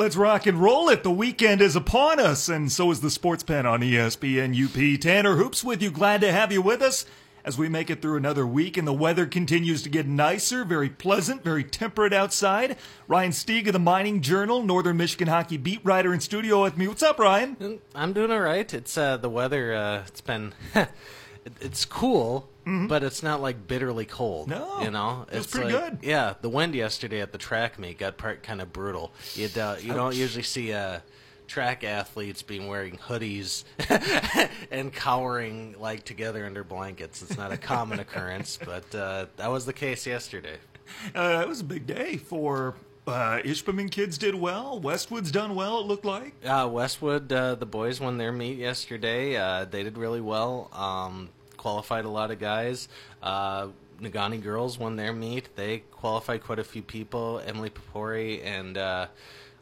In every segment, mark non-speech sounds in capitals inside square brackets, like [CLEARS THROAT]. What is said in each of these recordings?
Let's rock and roll it. The weekend is upon us, and so is the Sports Pen on ESPN UP. Tanner Hoops with you. Glad to have you with us as we make it through another week, and the weather continues to get nicer, very pleasant, very temperate outside. Ryan Stieg of the Mining Journal, Northern Michigan hockey beat writer in studio with me. What's up, Ryan? I'm doing all right. It's uh, the weather. Uh, it's been, [LAUGHS] it's cool, but it's not like bitterly cold. Mm-hmm. No, you know, it's pretty like- good. Yeah, the wind yesterday at the track meet got part kind of brutal. You'd, uh, you don't usually see uh, track athletes being wearing hoodies [LAUGHS] and cowering like together under blankets. It's not a common [LAUGHS] occurrence, but uh, that was the case yesterday. Uh, it was a big day for uh, Ishpeming kids did well. Westwood's done well, it looked like. Uh, Westwood, uh, the boys won their meet yesterday. Uh, they did really well. Um, qualified a lot of guys. Uh, Negaunee girls won their meet. They qualified quite a few people. Emily Papori and uh,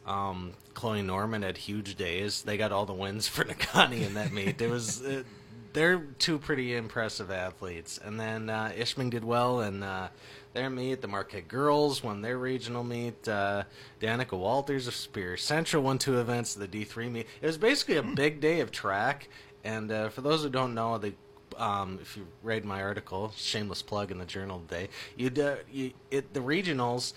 um, Chloe Norman had huge days. They got all the wins for [LAUGHS] Negaunee in that meet. It was. Uh, they're two pretty impressive athletes. And then uh, Ishpeming did well in uh, their meet. The Marquette girls won their regional meet. Uh, Danica Walters of Superior Central won two events the D3 meet. It was basically a big day of track. And uh, for those who don't know, the um, if you read my article, shameless plug in the journal today, you'd, uh, you it, the regionals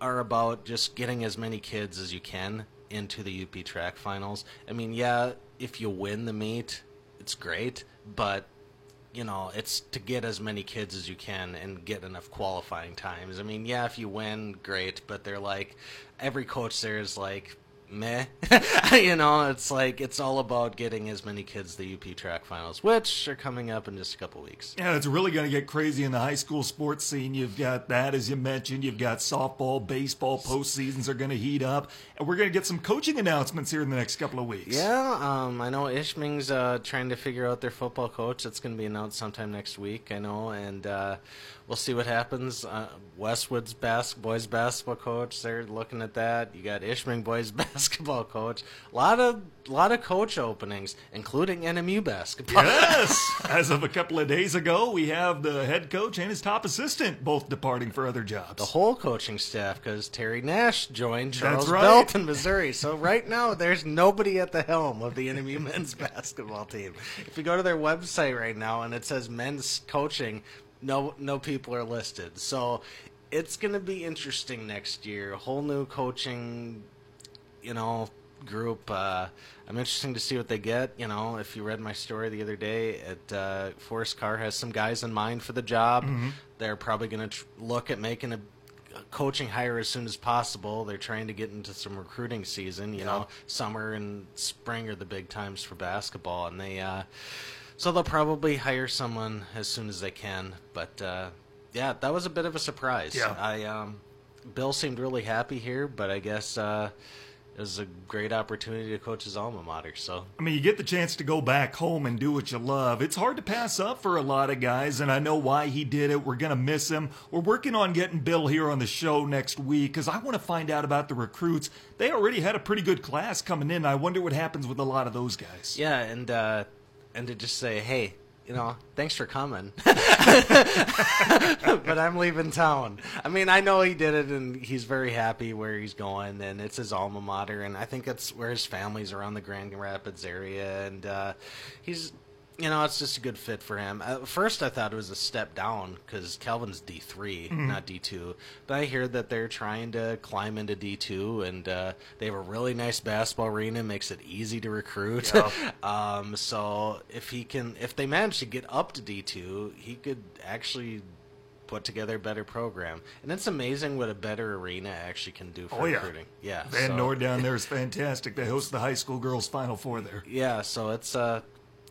are about just getting as many kids as you can into the UP track finals. I mean, yeah, if you win the meet, it's great, but you know, it's to get as many kids as you can and get enough qualifying times. I mean, yeah, if you win, great, but they're like every coach there is like meh. [LAUGHS] you know, it's like it's all about getting as many kids the UP track finals, which are coming up in just a couple weeks. Yeah, it's really going to get crazy in the high school sports scene. You've got that, as you mentioned. You've got softball, baseball, postseasons are going to heat up. And we're going to get some coaching announcements here in the next couple of weeks. Yeah, um, I know Ishpeming's uh, trying to figure out their football coach. That's going to be announced sometime next week, I know, and uh, we'll see what happens. Uh, Westwood's bas- boys basketball coach, they're looking at that. You got Ishming boys [LAUGHS] basketball coach. A lot of lot of coach openings, including NMU basketball. Yes. [LAUGHS] As of a couple of days ago, we have the head coach and his top assistant both departing for other jobs. the whole coaching staff because Terry Nash joined Charles right. Belt in Missouri. So right now there's nobody at the helm of the NMU [LAUGHS] men's basketball team. If you go to their website right now and it says men's coaching, no no people are listed. So it's going to be interesting next year. A whole new coaching, you know, group. Uh, I'm interested to see what they get. You know, if you read my story the other day, at uh, Forrest Karr has some guys in mind for the job. They're probably going to tr- look at making a, a coaching hire as soon as possible. They're trying to get into some recruiting season. You know, summer and spring are the big times for basketball, and they. Uh, so they'll probably hire someone as soon as they can. But uh, yeah, that was a bit of a surprise. Yeah. I um, Bill seemed really happy here, but I guess uh, it was a great opportunity to coach his alma mater. So I mean, you get the chance to go back home and do what you love. It's hard to pass up for a lot of guys, and I know why he did it. We're going to miss him. We're working on getting Bill here on the show next week because I want to find out about the recruits. They already had a pretty good class coming in. I wonder what happens with a lot of those guys. yeah, and uh, and to just say, hey. You know, thanks for coming. [LAUGHS] but I'm leaving town. I mean, I know he did it and he's very happy where he's going and it's his alma mater and I think that's where his family's around the Grand Rapids area and uh, he's you know, it's just a good fit for him. At first, I thought it was a step down because Calvin's D 3 not D two. But I hear that they're trying to climb into D two, and uh, they have a really nice basketball arena. Makes it easy to recruit. Yeah. [LAUGHS] um, so if he can, if they manage to get up to D two, he could actually put together a better program. And it's amazing what a better arena actually can do for Oh, yeah. recruiting. Yeah, Van so- Noord down there is fantastic. They host the high school girls Final Four there. Yeah, so it's uh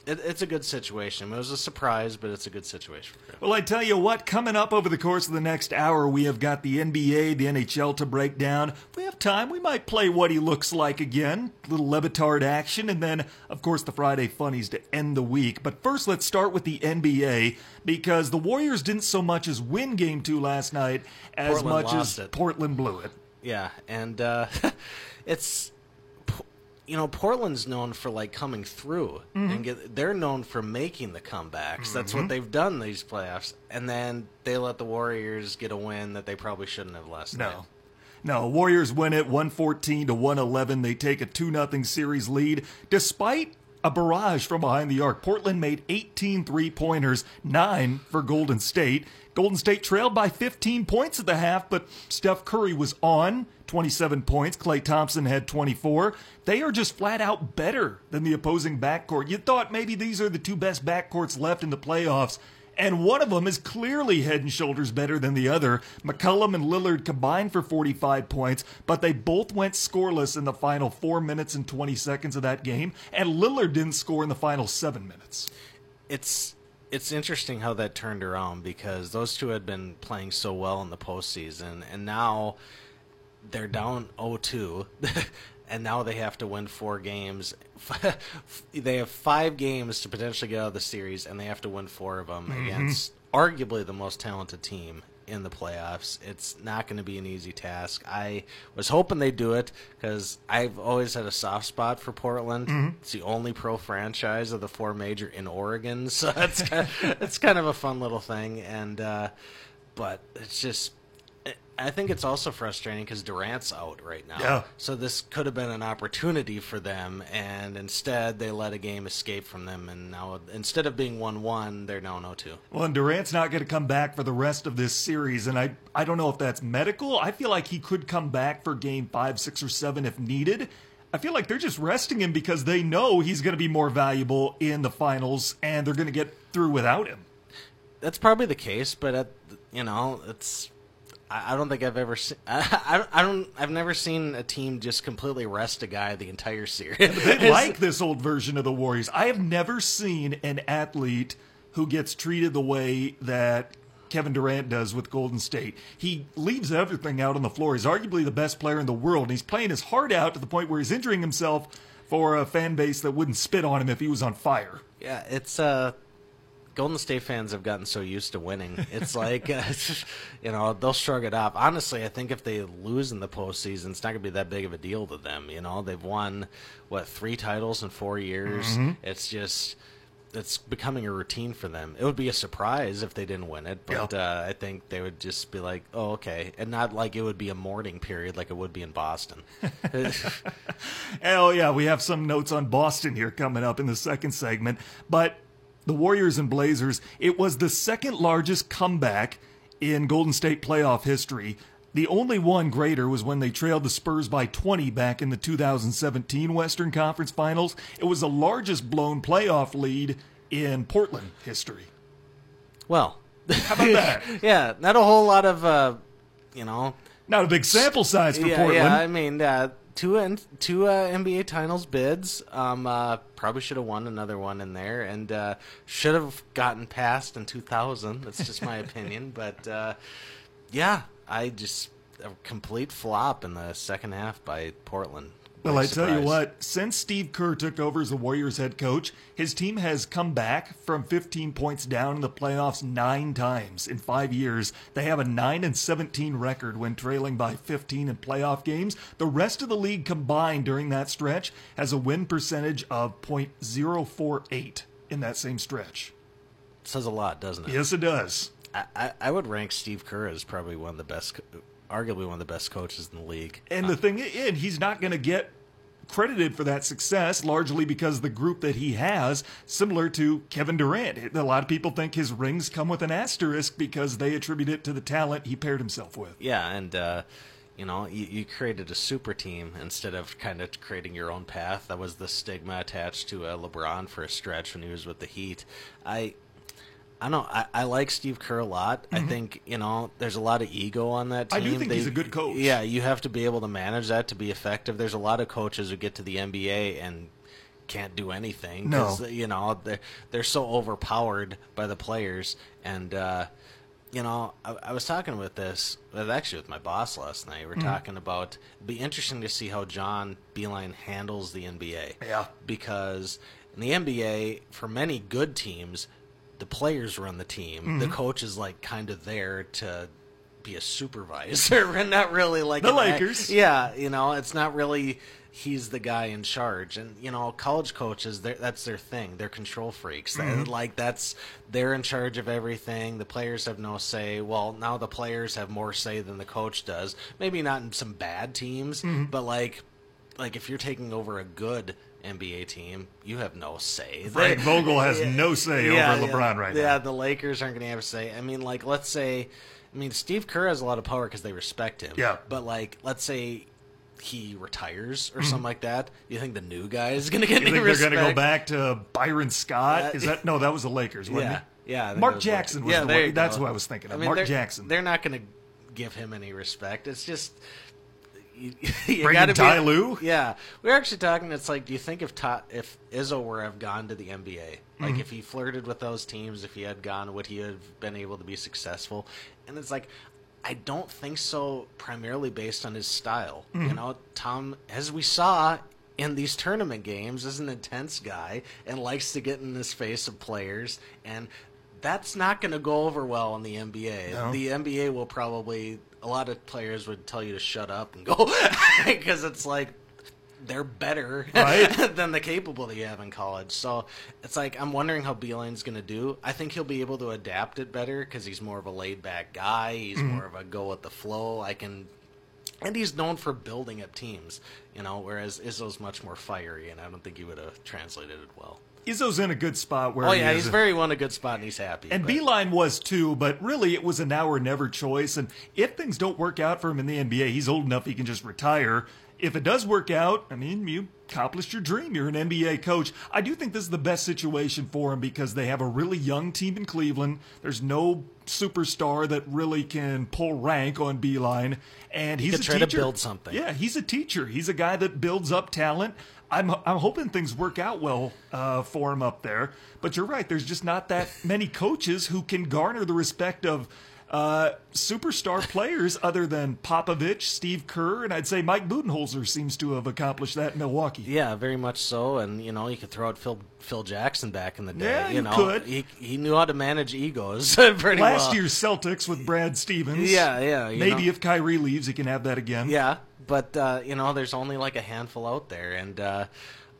it, it's a good situation. It was a surprise, but it's a good situation. Well, I tell you what, coming up over the course of the next hour, we have got the NBA, the NHL to break down. If we have time, we might play what he looks like again. little Le Batard action, and then, of course, the Friday funnies to end the week. But first, let's start with the NBA, because the Warriors didn't so much as win game two last night as Portland much as it. Portland blew it. Yeah, and uh, [LAUGHS] it's you know Portland's known for like coming through mm-hmm. and get, they're known for making the comebacks. That's what mm-hmm. they've done these playoffs, and then they let the Warriors get a win that they probably shouldn't have last night. No. No, Warriors win it 114 to 111. They take a 2 0 series lead despite a barrage from behind the arc. Portland made 18 three pointers, 9 for Golden State. Golden State trailed by 15 points at the half, but Steph Curry was on 27 points. Klay Thompson had 24. They are just flat out better than the opposing backcourt. You thought maybe these are the two best backcourts left in the playoffs and one of them is clearly head and shoulders better than the other. McCollum and Lillard combined for 45 points, but they both went scoreless in the final 4 minutes and 20 seconds of that game, and Lillard didn't score in the final 7 minutes. It's it's interesting how that turned around because those two had been playing so well in the postseason, and now they're down 0-2 [LAUGHS] and now they have to win four games. [LAUGHS] they have five games to potentially get out of the series, and they have to win four of them mm-hmm. against arguably the most talented team in the playoffs. It's not going to be an easy task. I was hoping they'd do it because I've always had a soft spot for Portland. Mm-hmm. It's the only pro franchise of the four major in Oregon, [LAUGHS] so that's kind of, it's kind of a fun little thing. And uh, but it's just I think it's also frustrating because Durant's out right now. Yeah. So this could have been an opportunity for them, and instead they let a game escape from them, and now instead of being one-one, they're now 0-2. Well, and Durant's not going to come back for the rest of this series, and I I don't know if that's medical. I feel like he could come back for game five, six, or seven if needed. I feel like they're just resting him because they know he's going to be more valuable in the finals, and they're going to get through without him. That's probably the case, but at, you know, it's I, don't think I've ever seen. [LAUGHS] I, I, don't. I've never seen a team just completely rest a guy the entire series. [LAUGHS] they like this old version of the Warriors. I have never seen an athlete who gets treated the way that Kevin Durant does with Golden State. He leaves everything out on the floor. He's arguably the best player in the world, and he's playing his heart out to the point where he's injuring himself for a fan base that wouldn't spit on him if he was on fire. Yeah, it's uh Golden State fans have gotten so used to winning. It's like, [LAUGHS] uh, you know, they'll shrug it off. Honestly, I think if they lose in the postseason, it's not going to be that big of a deal to them. You know, they've won, what, three titles in four years? Mm-hmm. It's just, it's becoming a routine for them. It would be a surprise if they didn't win it, but yep. uh, I think they would just be like, "Oh, okay," and not like it would be a mourning period like it would be in Boston. [LAUGHS] [LAUGHS] Hell yeah, we have some notes on Boston here coming up in the second segment, but the Warriors and Blazers, it was the second largest comeback in Golden State playoff history. The only one greater was when they trailed the Spurs by 20 back in the 2017 Western Conference Finals. It was the largest blown playoff lead in Portland history. Well, how about that? [LAUGHS] yeah, not a whole lot of, uh, you know, not a big sample size for yeah, Portland. Yeah, I mean, uh, two and two uh, NBA Finals bids. Um, uh, probably should have won another one in there, and uh, should have gotten past in 2000. That's just my [LAUGHS] opinion, but uh, yeah, I just a complete flop in the second half by Portland. Well, I tell you what, since Steve Kerr took over as the Warriors head coach, his team has come back from 15 points down in the playoffs nine times in five years. They have a 9 and 17 record when trailing by 15 in playoff games. The rest of the league combined during that stretch has a win percentage of .048 in that same stretch. It says a lot, doesn't it? Yes, it does. I, I, I would rank Steve Kerr as probably one of the best arguably one of the best coaches in the league. And the thing is, he's not going to get credited for that success largely because the group that he has, similar to Kevin Durant. A lot of people think his rings come with an asterisk because they attribute it to the talent he paired himself with. Yeah, and uh, you know, you, you, created a super team instead of kind of creating your own path. That was the stigma attached to uh, LeBron for a stretch when he was with the Heat. I I don't know. I, I like Steve Kerr a lot. Mm-hmm. I think you know there's a lot of ego on that team. I do think they, he's a good coach. Yeah, you have to be able to manage that to be effective. There's a lot of coaches who get to the NBA and can't do anything. No, you know they're they're so overpowered by the players. And uh, you know, I, I, was talking with this actually with my boss last night. We're mm-hmm. talking about it'd be interesting to see how John Beilein handles the NBA. Yeah, because in the NBA, for many good teams the players run the team. Mm-hmm. The coach is like kind of there to be a supervisor [LAUGHS] and not really like The an act- Lakers. Yeah, you know, it's not really he's the guy in charge. And you know, college coaches that's their thing. They're control freaks. Mm-hmm. Like that's they're in charge of everything. The players have no say. Well, now the players have more say than the coach does. Maybe not in some bad teams, Mm-hmm. but like like if you're taking over a good NBA team, you have no say. Frank They- Vogel has no say yeah, over yeah. LeBron right now. yeah, the Lakers aren't going to have a say. I mean, like, let's say, I mean, Steve Kerr has a lot of power because they respect him. Yeah. But like, let's say he retires or something like that. You think the new guy is going to get Mm-hmm. You any think they're going to go back to Byron Scott? Is that no? That was the Lakers, wasn't Yeah, it? yeah. Mark was Jackson was yeah, the one- that's go. who I was thinking of, I mean, Mark they're- Jackson. They're not going to give him any respect. It's just. You, [LAUGHS] you Bring gotta in be- Lue? Yeah, we are actually talking. It's like, do you think if Ta- if Izzo were have gone to the NBA, Mm-hmm. like if he flirted with those teams, if he had gone, would he have been able to be successful? And it's like, I don't think so. Primarily based on his style, Mm-hmm. you know, Tom, as we saw in these tournament games, is an intense guy and likes to get in the face of players and. That's not going to go over well in the NBA. No. The NBA will probably a lot of players would tell you to shut up and go [LAUGHS] because it's like they're better Right. [LAUGHS] than the capable that you have in college. So it's like I'm wondering how Beilein's going to do. I think he'll be able to adapt it better because he's more of a laid back guy. He's Mm-hmm. more of a go with the flow. I can. And he's known for building up teams, you know, whereas Izzo's much more fiery, and I don't think he would have translated it well. Izzo's in a good spot where Oh he yeah, he's very one a good spot, and he's happy. And but- Beilein was too, but really it was a now or never choice. And if things don't work out for him in the NBA, he's old enough he can just retire. If it does work out, I mean, you accomplished your dream. You're an NBA coach. I do think this is the best situation for him because they have a really young team in Cleveland. There's no superstar that really can pull rank on Beilein. And he's could a try to teacher. build something. Yeah, he's a teacher. He's a guy that builds up talent. I'm I'm hoping things work out well uh, for him up there. But you're right. There's just not that [LAUGHS] many coaches who can garner the respect of uh, superstar players other than Popovich, Steve Kerr, and I'd say Mike Budenholzer seems to have accomplished that in Milwaukee. Yeah, very much so. And you know, you could throw out Phil Phil Jackson back in the day. Yeah, you you know, could. He he knew how to manage egos [LAUGHS] pretty Last well. year's Celtics with Brad Stevens. Yeah, yeah, you Maybe know. if Kyrie leaves, he can have that again. Yeah, but uh, you know, there's only like a handful out there, and uh,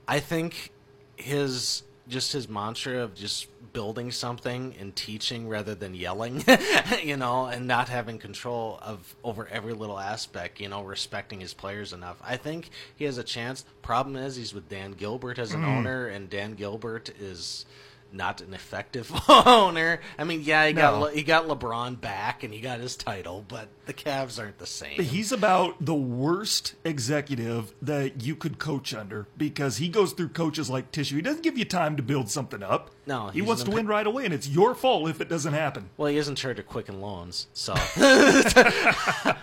I think his just his mantra of just building something and teaching rather than yelling, [LAUGHS] you know, and not having control of over every little aspect, you know, respecting his players enough. I think he has a chance. Problem is, he's with Dan Gilbert as an owner, and Dan Gilbert is not an effective [LAUGHS] owner. I mean, yeah, he got he got LeBron back and he got his title, but the Cavs aren't the same. He's about the worst executive that you could coach under because he goes through coaches like tissue. He doesn't give you time to build something up. No, he wants an to win right away, and it's your fault if it doesn't happen. Well, he isn't charge of Quicken Loans, so [LAUGHS] [LAUGHS]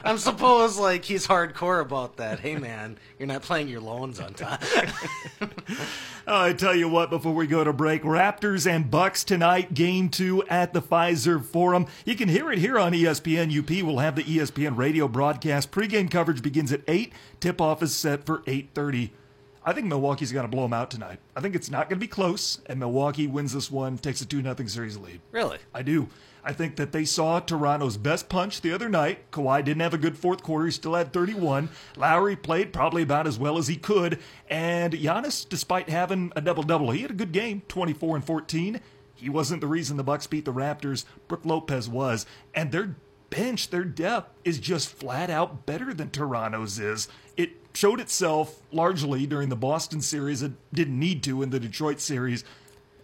I'm suppose like he's hardcore about that. Hey, man, you're not playing your loans on time. Oh, I tell you what, before we go to break, Raptors and Bucks tonight, game two at the Fiserv Forum. You can hear it here on ESPN UP. We'll have the ESPN radio broadcast. Pre-game coverage begins at 8. Tip-off is set for 8.30. I think Milwaukee's going to blow them out tonight. I think it's not going to be close, and Milwaukee wins this one, takes a 2-0 series lead. really? I do. I think that they saw Toronto's best punch the other night. Kawhi didn't have a good fourth quarter. He still had 31. Lowry played probably about as well as he could. And Giannis, despite having a double double, he had a good game 24 and 14. He wasn't the reason the Bucks beat the Raptors. Brook Lopez was. And their bench, their depth, is just flat out better than Toronto's is. It showed itself largely during the Boston series. It didn't need to in the Detroit series.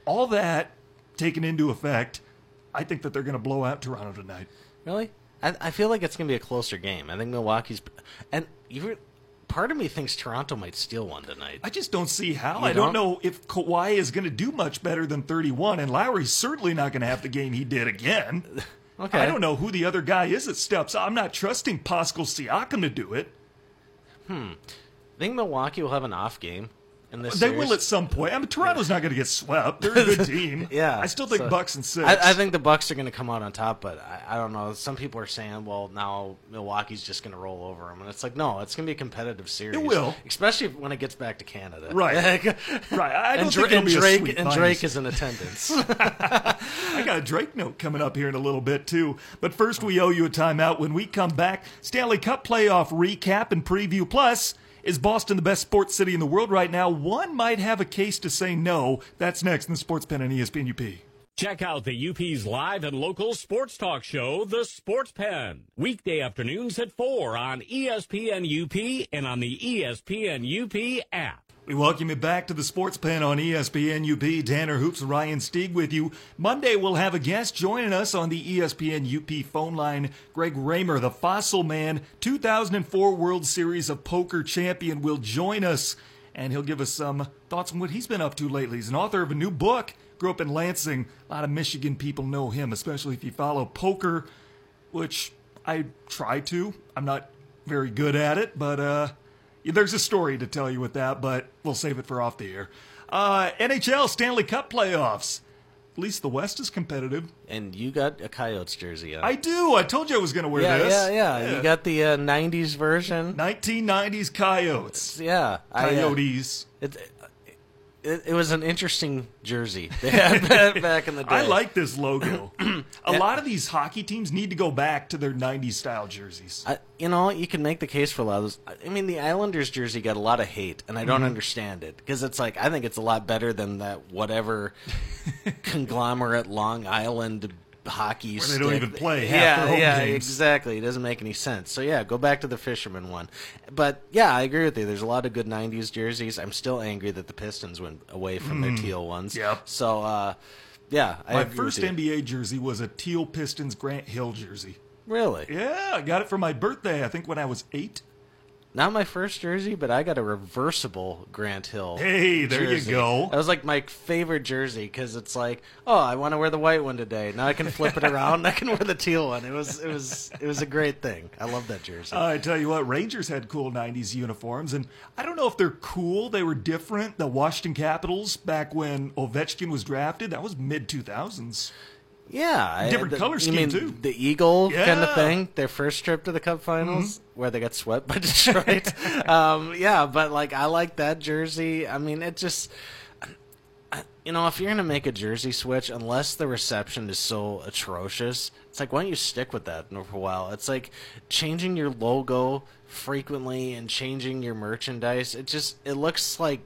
All that taken into effect, I think that they're going to blow out Toronto tonight. Really? I, I feel like it's gonna be a closer game. I think Milwaukee's, and you. Part of me thinks Toronto might steal one tonight. I just don't see how. You I don't don't? know if Kawhi is going to do much better than 31, and Lowry's certainly not going to have the game he did again. [LAUGHS] Okay. I don't know who the other guy is that steps. I'm not trusting Pascal Siakam to do it. Hmm. I think Milwaukee will have an off game. In this. They series. will at some point. I mean, Toronto's not going to get swept. They're a [LAUGHS] good team. Yeah, I still think so- Bucks and six. I, I think the Bucks are going to come out on top, but I, I don't know. Some people are saying, well, now Milwaukee's just going to roll over them, and it's like, no, it's going to be a competitive series. It will. especially when it gets back to Canada. Right. [LAUGHS] Right. I don't and, think Dra- and be a Drake and Drake is in attendance. [LAUGHS] I got a Drake note coming up here in a little bit, too. But first, we owe you a timeout. When we come back, Stanley Cup playoff recap and preview. Plus, is Boston the best sports city in the world right now? One might have a case to say no. That's next in the Sports Pen E ESPN UP. Check out the UP's live and local sports talk show, The Sports Pen. Weekday afternoons at 4 on ESPN UP and on the ESPN UP app. We welcome you back to the Sports Pen on ESPN UP. Tanner Hoops, Ryan Stieg with you. Monday, we'll have a guest joining us on the ESPN UP phone line. Greg Raymer, the Fossil Man, 2004 World Series of Poker champion, will join us, and he'll give us some thoughts on what he's been up to lately. He's an author of a new book. Grew up in Lansing. A lot of Michigan people know him, especially if you follow poker, which I try to. I'm not very good at it, but uh, there's a story to tell you with that, but we'll save it for off the air. Uh, NHL Stanley Cup playoffs. At least the West is competitive. and you got a Coyotes jersey on. I do. I told you I was going to wear yeah, this. yeah, yeah, yeah. You got the uh, '90s version. 1990s Coyotes. Yeah, I, uh, Coyotes. it, it, it was an interesting jersey [LAUGHS] they had back- in the day. I like this logo. [CLEARS THROAT] [CLEARS THROAT] a lot of these hockey teams need to go back to their 90s style jerseys. I, you know, you can make the case for a lot of those. I mean, the Islanders jersey got a lot of hate, and I don't Mm-hmm. understand it because it's like I think it's a lot better than that whatever [LAUGHS] conglomerate Long Island hockey. Where they don't even play half yeah, their home yeah, games. exactly. It doesn't make any sense. So yeah, go back to the Fisherman one. But yeah, I agree with you. There's a lot of good '90s jerseys. I'm still angry that the Pistons went away from their teal ones. Mm. Yep. So uh, yeah, I My first. NBA jersey was a teal Pistons Grant Hill jersey. Really? Yeah, I got it for my birthday, I think when I was eight. Not my first jersey, but I got a reversible Grant Hill. Hey, there you go. That was like my favorite jersey because it's like, oh, I want to wear the white one today. Now I can flip it around. I can wear the teal one. It was, it was, it was a great thing. I love that jersey. Uh, I tell you what, Rangers had cool 90s uniforms, and I don't know if they're cool. They were different. The Washington Capitals, back when Ovechkin was drafted, that was mid 2000s. Yeah, different the- color you scheme, mean too. The eagle kind Yeah. Mm-hmm. of thing. Their first trip to the Cup Finals, where they got swept by [LAUGHS] Detroit. um, yeah, but like I like that jersey. I mean, it just. You know, if you're gonna make a jersey switch, unless the reception is so atrocious, it's like why don't you stick with that for a while? It's like changing your logo frequently and changing your merchandise. It just it looks like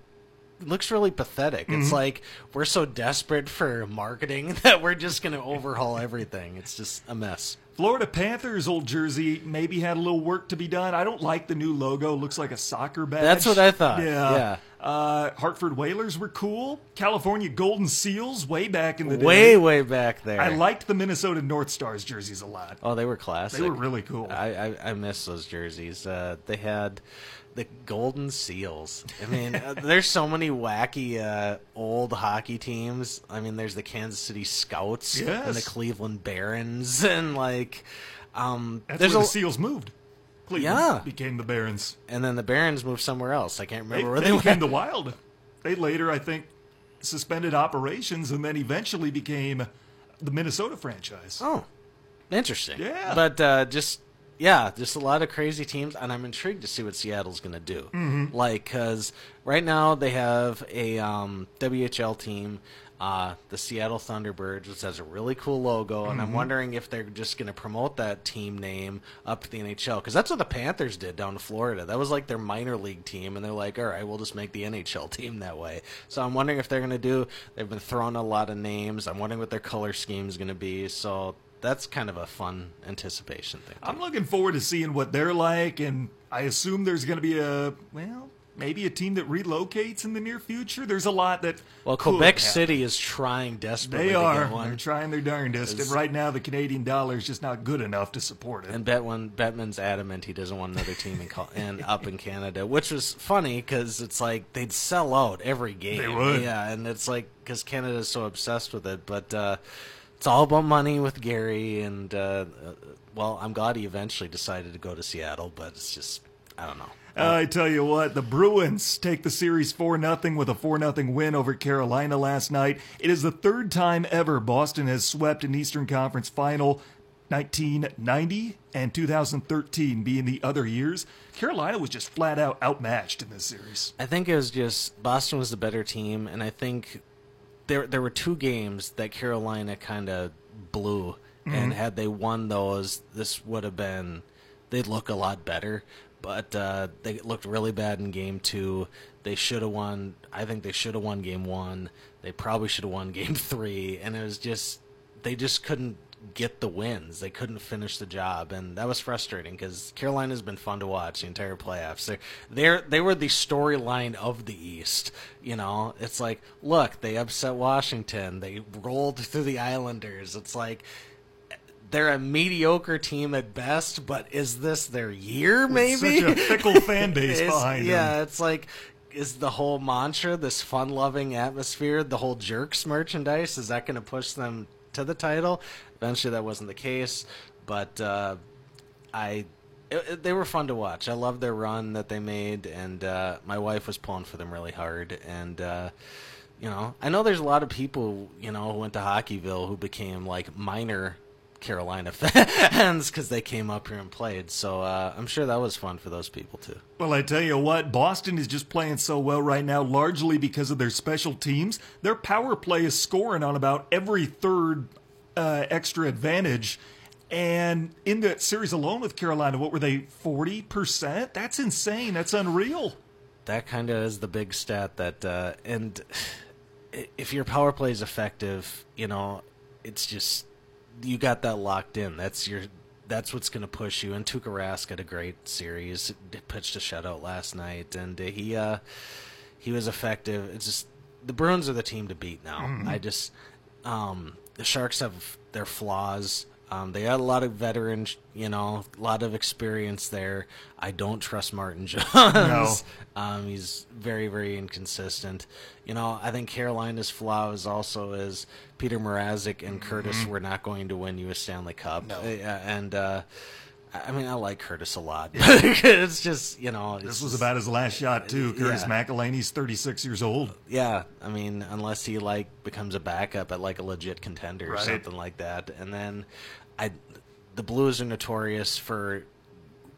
looks really pathetic. Mm-hmm. It's like we're so desperate for marketing [LAUGHS] that we're just gonna overhaul everything. It's just a mess. Florida Panthers old jersey maybe had a little work to be done. I don't like the new logo. Looks like a soccer badge. That's what I thought. Yeah. Yeah. Uh, Hartford Whalers were cool. California Golden Seals way back in the day. Way, way back there. I liked the Minnesota North Stars jerseys a lot. Oh, they were classic. They were really cool. I I, I miss those jerseys. Uh, they had the Golden Seals. I mean, uh, there's so many wacky uh, old hockey teams. I mean, there's the Kansas City Scouts and the Cleveland Barons, [LAUGHS] and like, um, That's there's where a, the Seals moved. Cleveland Yeah. became the Barons. and then the Barons moved somewhere else. I can't They, remember where they they, became went. the Wild. They later, I think, suspended operations and then eventually became the Minnesota franchise. Oh, interesting. Yeah. But uh, just yeah, just a lot of crazy teams, and I'm intrigued to see what Seattle's going to do. Mm-hmm. Like, because right now they have a um, WHL team. Uh, the Seattle Thunderbirds, which has a really cool logo, and Mm-hmm. I'm wondering if they're just going to promote that team name up to the NHL because that's what the Panthers did down in Florida. That was like their minor league team, and they're like, "All right, we'll just make the NHL team that way." So I'm wondering if they're going to do. They've been throwing a lot of names. I'm wondering what their color scheme is going to be. So that's kind of a fun anticipation thing. I'm looking forward to seeing what they're like, and I assume there's going to be a, well, maybe a team that relocates in the near future. There's a lot that. Well, Quebec happen. City is trying desperately They are. They're trying their darndest. And right now, the Canadian dollar is just not good enough to support it. And Bettman, Bettman's adamant he doesn't want another team in and [LAUGHS] up in Canada, which was funny because it's like they'd sell out every game. They would. yeah, and it's like because Canada's so obsessed with it, but uh, it's all about money with Gary. And uh, uh, well, I'm glad he eventually decided to go to Seattle, but it's just I don't know. I tell you what, the Bruins take the series 4 0 with a 4 0 win over Carolina last night. It is the third time ever Boston has swept an Eastern Conference final. 1990 and 2013 being the other years. Carolina was just flat out outmatched in this series. I think it was just Boston was the better team, and I think there there were two games that Carolina kind of blew, mm-hmm. and had they won those, this would have been they'd look a lot better. But uh, they looked really bad in game two. They should have won. I think they should have won game one. They probably should have won [LAUGHS] game three, and it was just they just couldn't get the wins. They couldn't finish the job, and that was frustrating because Carolina's been fun to watch the entire playoffs. They they they were the storyline of the East. You know, it's like look, they upset Washington. They rolled through the Islanders. It's like they're a mediocre team at best, but is this their year? Maybe such a fickle fan [LAUGHS] base behind yeah, them. it's like is the whole mantra this fun-loving atmosphere, the whole jerks merchandise, is that going to push them to the title? Eventually, that wasn't the case, but uh, I it, it, they were fun to watch. I loved their run that they made, and uh, my wife was pulling for them really hard. And uh, you know, I know there's a lot of people you know who went to Hockeyville who became like minor Carolina [LAUGHS] fans because they came up here and played. So uh, I'm sure that was fun for those people too. Well, I tell you what, Boston is just playing so well right now, largely because of their special teams. Their power play is scoring on about every third uh, extra advantage. And in that series alone with Carolina, what were they, 40%? That's insane. That's unreal. That kind of is the big stat that, uh, and if your power play is effective, you know, it's just, you got that locked in. That's your, that's what's going to push you. And Tuukka Rask had a great series, pitched a shutout last night, and he, uh, he was effective. It's just, the Bruins are the team to beat now. Mm-hmm. I just, um, the Sharks have their flaws. Um, they had a lot of veterans, you know, a lot of experience there. I don't trust Martin [LAUGHS] Jones. No. Um, he's very, very inconsistent. You know, I think Carolina's flaw is also is Petr Mrazek and mm-hmm. Curtis were not going to win you a Stanley Cup. No. And uh, I mean, I like Curtis a lot. [LAUGHS] [LAUGHS] it's just you know, this was about his last shot too. Curtis yeah. Thirty six years old. Yeah, I mean, unless he like becomes a backup at like a legit contender or something like that, and then I, the Blues are notorious for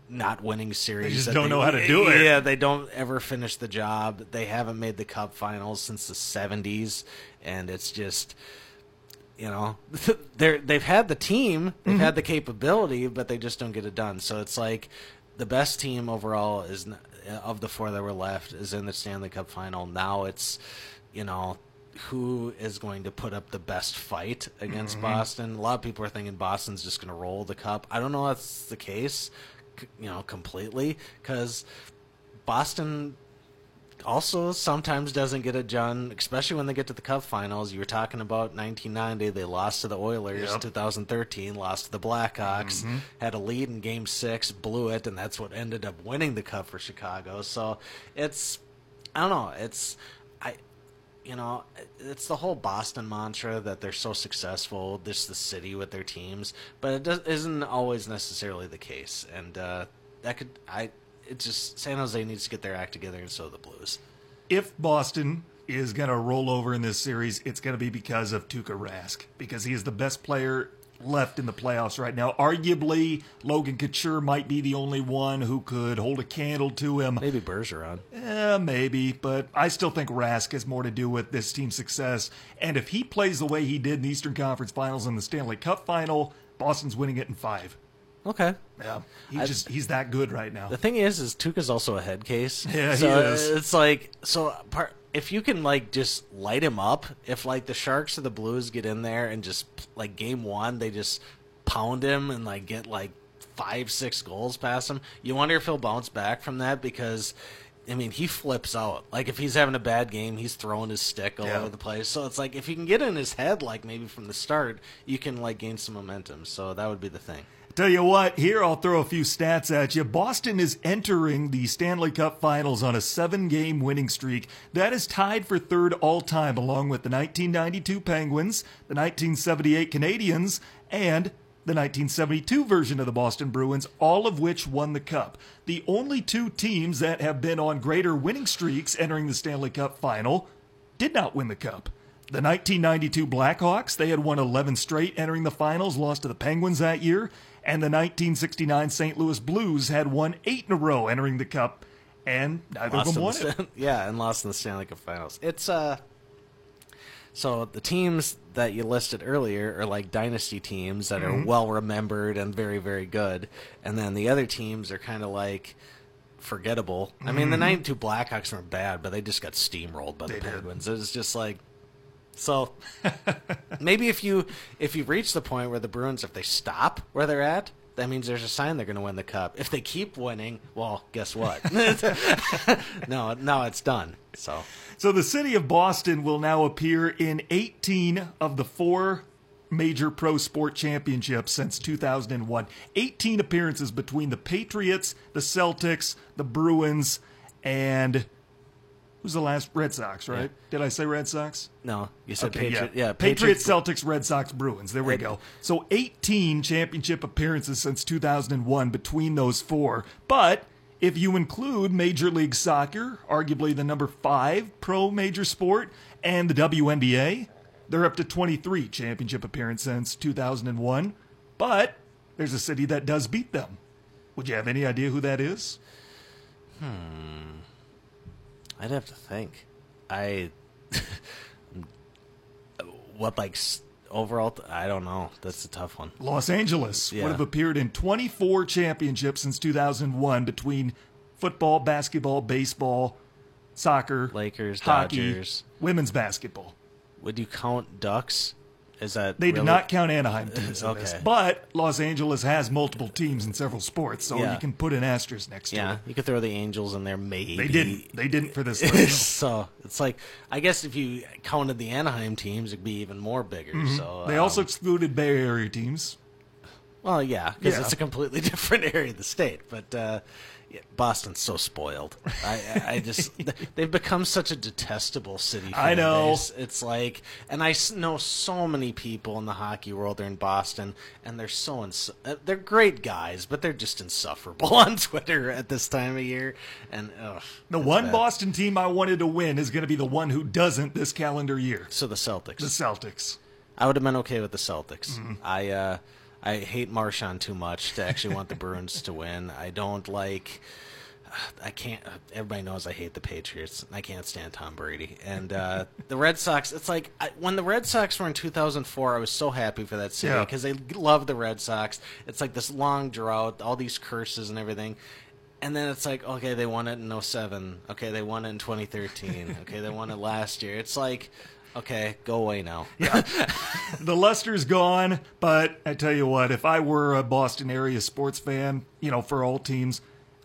not winning series. They just don't they, know how to do it. Yeah, they don't ever finish the job. They haven't made the Cup Finals since the '70s, and it's just you know, [LAUGHS] they're they've had the team, they've mm-hmm. had the capability, but they just don't get it done. So it's like the best team overall is of the four that were left is in the Stanley Cup final. Now it's you know who is going to put up the best fight against mm-hmm. Boston. A lot of people are thinking Boston's just going to roll the cup. I don't know if that's the case, you know, completely because Boston also sometimes doesn't get it done, especially when they get to the Cup Finals. You were talking about 1990; they lost to the Oilers. Yep. 2013, lost to the Blackhawks. Mm-hmm. Had a lead in Game Six, blew it, and that's what ended up winning the Cup for Chicago. So it's, I don't know, it's, I, you know, it's the whole Boston mantra that they're so successful, this the city with their teams, but it does, isn't always necessarily the case, and uh, that could I it's just San Jose needs to get their act together, and so the Blues. If Boston is going to roll over in this series, it's going to be because of Tuukka Rask because he is the best player left in the playoffs right now. Arguably, Logan Couture might be the only one who could hold a candle to him. Maybe Bergeron. Yeah, maybe, but I still think Rask has more to do with this team's success. And if he plays the way he did in the Eastern Conference Finals and the Stanley Cup Final, Boston's winning it in five. Okay. Yeah. He I, just he's that good right now. The thing is is Tuukka's also a head case. [LAUGHS] Yeah, so he is. It's like so part if you can like just light him up, if like the Sharks or the Blues get in there and just like game 1 they just pound him and like get like 5 6 goals past him, you wonder if he'll bounce back from that because I mean, he flips out. Like if he's having a bad game, he's throwing his stick all yeah. over the place. So it's like if you can get in his head, like maybe from the start, you can like gain some momentum. So that would be the thing. Tell you what, here I'll throw a few stats at you. Boston is entering the Stanley Cup Finals on a seven game winning streak. That is tied for third all time, along with the 1992 Penguins, the 1978 Canadiens, and the 1972 version of the Boston Bruins, all of which won the Cup. The only two teams that have been on greater winning streaks entering the Stanley Cup final did not win the Cup. The 1992 Blackhawks, they had won 11 straight entering the finals, lost to the Penguins that year, and the 1969 St. Louis Blues had won eight in a row entering the Cup, and neither Lost of them won the it. Yeah, and lost in the Stanley Cup Finals. It's uh, so the teams that you listed earlier are like dynasty teams that Mm-hmm. are well remembered and very very good, and then the other teams are kind of like forgettable. I mean, the '92 Blackhawks weren't bad, but they just got steamrolled by Mm-hmm. They the did. Penguins. It was just like. So maybe if you if you reach the point where the Bruins if they stop where they're at, that means there's a sign they're going to win the cup. If they keep winning, well, guess what? [LAUGHS] no, no, it's done. So So the city of Boston will now appear in 18 of the four major pro sport championships since 2001. 18 appearances between the Patriots, the Celtics, the Bruins, and who's the last Red Sox, right? Did I say Red Sox? no, you said Okay, Patriot, yeah, Patriots, Celtics, Red Sox, Bruins. There we go. So 18 championship appearances since 2001 between those four. But if you include Major League Soccer, arguably the number five pro major sport, and the WNBA, they're up to 23 championship appearances since 2001. But there's a city that does beat them. Would you have any idea who that is? Hmm. I'd have to think. I [LAUGHS] what like overall? th- I don't know. That's a tough one. Los Angeles Yeah. would have appeared in 24 championships since 2001 between football, basketball, baseball, soccer, Lakers, hockey, Dodgers. women's basketball. Would you count Ducks? Is that They did not count Anaheim teams in this, [LAUGHS] but Los Angeles has multiple teams in several sports, so Yeah. you can put an asterisk next to Yeah, it. you could throw the Angels in there, maybe. They didn't. They didn't for this. list. [LAUGHS] so it's like I guess if you counted the Anaheim teams, it'd be even more bigger. So Mm-hmm. they um, also excluded Bay Area teams. well, yeah, because Yeah. it's a completely [LAUGHS] different area of the state. But uh, yeah, Boston's so spoiled. I, I, just [LAUGHS] they've become such a detestable city. I know. base. It's like, and I know so many people in the hockey world. They're in Boston, and they're so ins- uh, they're great guys, but they're just insufferable [LAUGHS] on Twitter at this time of year. And ugh, The one bad. Boston team I wanted to win is going to be the one who doesn't this calendar year. So the Celtics. The Celtics. I would have been okay with the Celtics. Mm-hmm. I uh, I hate Marchand too much to actually want the Bruins to win. I don't like. I can't. Everybody knows I hate the Patriots. I can't stand Tom Brady and uh, the Red Sox. It's like I, when the Red Sox were in 2004. I was so happy for that city Yeah. because they love the Red Sox. It's like this long drought, all these curses and everything. And then it's like, okay, they won it in 07. Okay, they won it in 2013. Okay, they won it last year. It's like, okay, go away now. [LAUGHS] the luster's gone, but I tell you what, if I were a Boston area sports fan, you know, for all teams,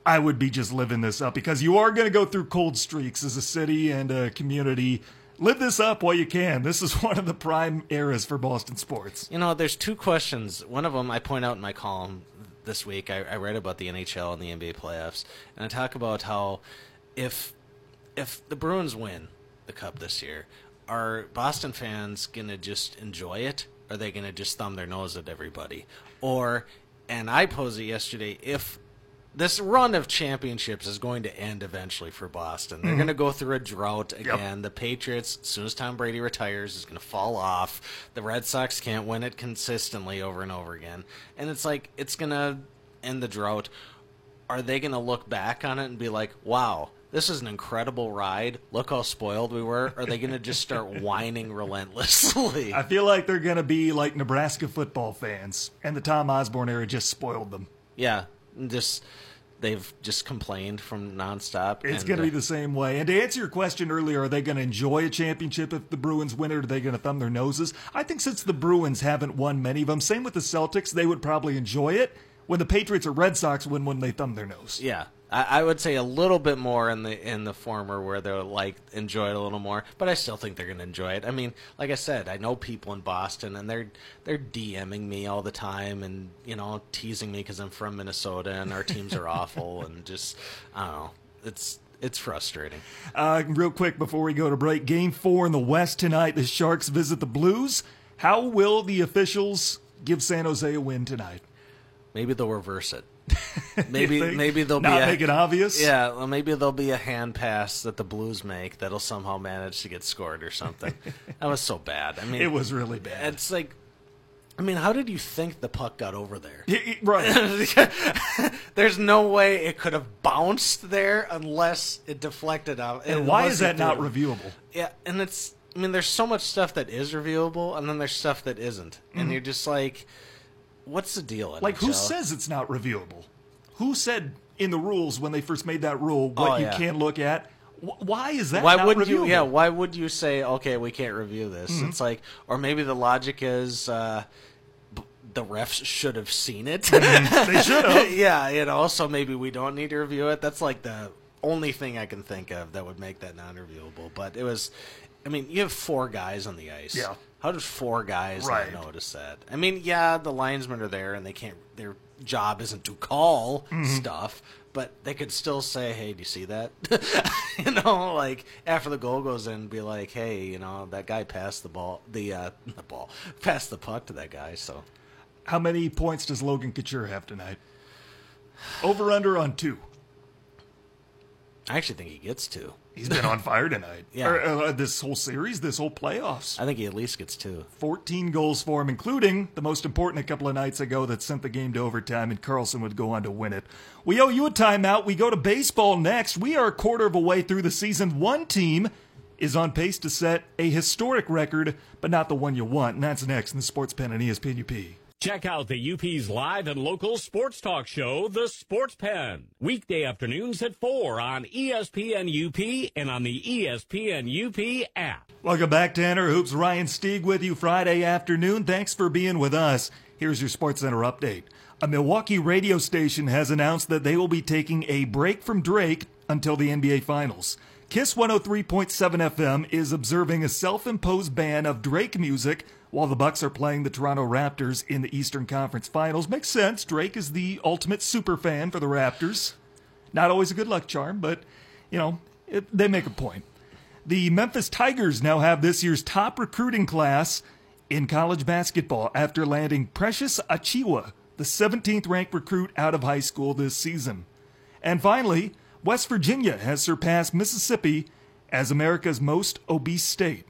I would be just living this up because you are going to go through cold streaks as a city and a community. Live this up while you can. This is [LAUGHS] one of the prime eras for Boston sports. You know, there's two questions. One of them I point out in my column this week. I, I read about the NHL and the NBA playoffs, and I talk about how if if the Bruins win the cup this year, are Boston fans gonna just enjoy it? Are they gonna just thumb their nose at everybody? Or, and I posed it yesterday, if this run of championships is going to end eventually for Boston. They're mm-hmm. going to go through a drought again. The Patriots, as soon as Tom Brady retires, is going to fall off. The Red Sox can't win it consistently over and over again. And it's like, it's going to end the drought. Are they going to look back on it and be like, wow, this is an incredible ride. Look how spoiled we were. Are they going to just start [LAUGHS] whining relentlessly? I feel like they're going to be like Nebraska football fans, and the Tom Osborne era just spoiled them. yeah. Just. They've just complained from nonstop. It's going to uh, be the same way. And to answer your question earlier, are they going to enjoy a championship if the Bruins win, it? or are they going to thumb their noses? I think since the Bruins haven't won many of them, same with the Celtics, they would probably enjoy it. When the Patriots or Red Sox win, when they thumb their nose. Yeah, I, I would say a little bit more in the in the former where they'll like enjoy it a little more, but I still think they're going to enjoy it. I mean, like I said, I know people in Boston, and they're they're DMing me all the time, and you know, teasing me because I'm from Minnesota and our teams are awful, [LAUGHS] and just I don't know, it's it's frustrating. Uh, real quick before we go to break, Game Four in the West tonight. The Sharks visit the Blues. How will the officials give San Jose a win tonight. Maybe they'll reverse it. [LAUGHS] Maybe maybe they'll Not be a, make it obvious? Yeah, well, maybe there'll be a hand pass that the Blues make that'll somehow manage to get scored or something. [LAUGHS] that was so bad. I mean, It was really bad. It's like, I mean, how did you think the puck got over there? He- he- right. [LAUGHS] There's no way it could have bounced there unless it deflected out. And why is that not reviewable? Yeah, and it's. I mean, there's so much stuff that is reviewable, and then there's stuff that isn't, and you're just like, what's the deal? Mm-hmm. Like, who says it's not reviewable? Who said in the rules when they first made that rule what Oh, you yeah. can look at? Why is that Why not wouldn't you? reviewable? Yeah, why would you say okay, we can't review this? Mm-hmm. It's like, or maybe the logic is uh, b- the refs should have seen it. they should have. [LAUGHS] yeah, you know, so maybe we don't need to review it. That's like the only thing I can think of that would make that non-reviewable. But it was, I mean, you have four guys on the ice. Yeah. How did four guys Right. not notice that? I mean, yeah, the linesmen are there and they can't. Their job isn't to call Mm-hmm. stuff, but they could still say, "Hey, do you see that?" [LAUGHS] you know, like after the goal goes in, be like, "Hey, you know, that guy passed the ball, the uh, [LAUGHS] the ball, passed the puck to that guy." So How many points does Logan Couture have tonight? Over under on two. I actually think he gets two. He's been on fire tonight. [LAUGHS] Yeah. Or, uh, this whole series, this whole playoffs. I think he at least gets two. 14 goals for him, including the most important a couple of nights ago that sent the game to overtime, and Karlsson would go on to win it. We owe you a timeout. We go to baseball next. We are a quarter of a way through the season. One team is on pace to set a historic record, but not the one you want. And that's next in the Sports Pen and ESPN UP. Check out the UP's live and local sports talk show, The Sports Pen. Weekday afternoons at 4 on ESPN UP and on the ESPN UP app. Welcome back, Tanner Hoops. Ryan Stieg with you Friday afternoon. Thanks for being with us. Here's your Sports Center update. A Milwaukee radio station has announced that they will be taking a break from Drake until the NBA Finals. Kiss 103.7 FM is observing a self-imposed ban of Drake music while the Bucks are playing the Toronto Raptors in the Eastern Conference Finals. Makes sense. Drake is the ultimate super fan for the Raptors. Not always a good luck charm, but you know, it, they make a point. The Memphis Tigers now have this year's top recruiting class in college basketball after landing Precious Achiuwa, the 17th ranked recruit out of high school this season. And finally, West Virginia has surpassed Mississippi as America's most obese state.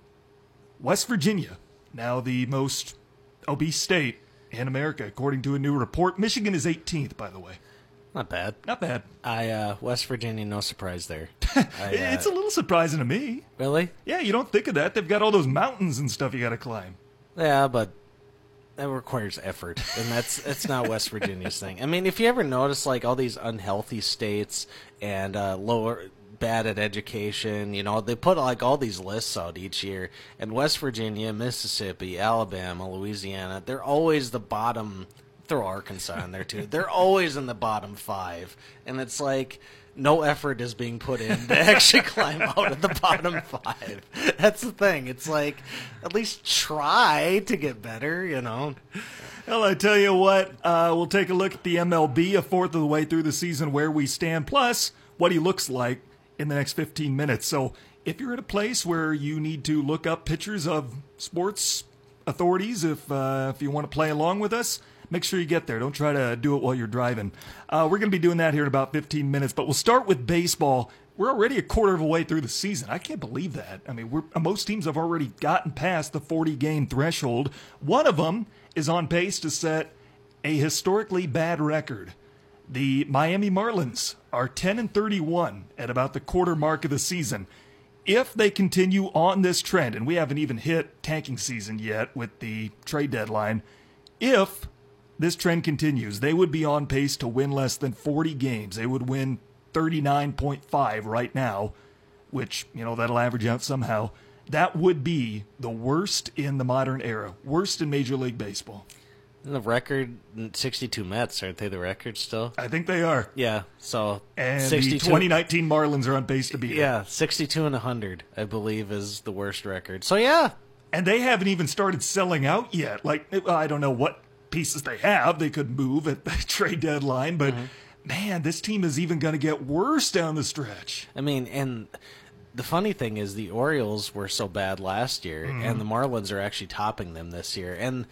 West Virginia, now the most obese state in America, according to a new report. Michigan is 18th, by the way. Not bad. Not bad. I uh, West Virginia, no surprise there. [LAUGHS] I, uh, It's a little surprising to me. really? Yeah, you don't think of that. They've got all those mountains and stuff you got to climb. Yeah, but that requires effort, and that's that's not [LAUGHS] West Virginia's thing. I mean, if you ever notice like all these unhealthy states and uh, lower bad at education, you know, they put like all these lists out each year, and West Virginia, Mississippi, Alabama, Louisiana, they're always the bottom. Throw Arkansas in there too. They're always in the bottom five, and it's like no effort is being put in to actually [LAUGHS] climb out of the bottom five. That's the thing. It's like at least try to get better, you know. Well, I tell you what, uh, we'll take a look at the MLB a fourth of the way through the season where we stand, plus what he looks like in the next 15 minutes. So if you're at a place where you need to look up pictures of sports authorities, if uh, if you want to play along with us, make sure you get there. Don't try to do it while you're driving. Uh, we're going to be doing that here in about 15 minutes, but we'll start with baseball. We're already a quarter of a way through the season. I can't believe that. I mean, most teams have already gotten past the 40 game threshold. One of them is on pace to set a historically bad record. The Miami Marlins are 10 and 31 at about the quarter mark of the season. If they continue on this trend, and we haven't even hit tanking season yet with the trade deadline, if this trend continues, they would be on pace to win less than 40 games. They would win 39.5 right now, which, you know, that'll average out somehow. That would be the worst in the modern era, worst in Major League Baseball. The record, 62 Mets, aren't they the record still? I think they are. Yeah, so And 62. the 2019 Marlins are on pace to beat it. yeah, 62 and 100, I believe, is the worst record. So yeah, And they haven't even started selling out yet. Like, I don't know what pieces they have. They could move at the [LAUGHS] trade deadline, but mm-hmm. man, this team is even going to get worse down the stretch. I mean, and the funny thing is the Orioles were so bad last year, and mm-hmm. the Marlins are actually topping them this year. And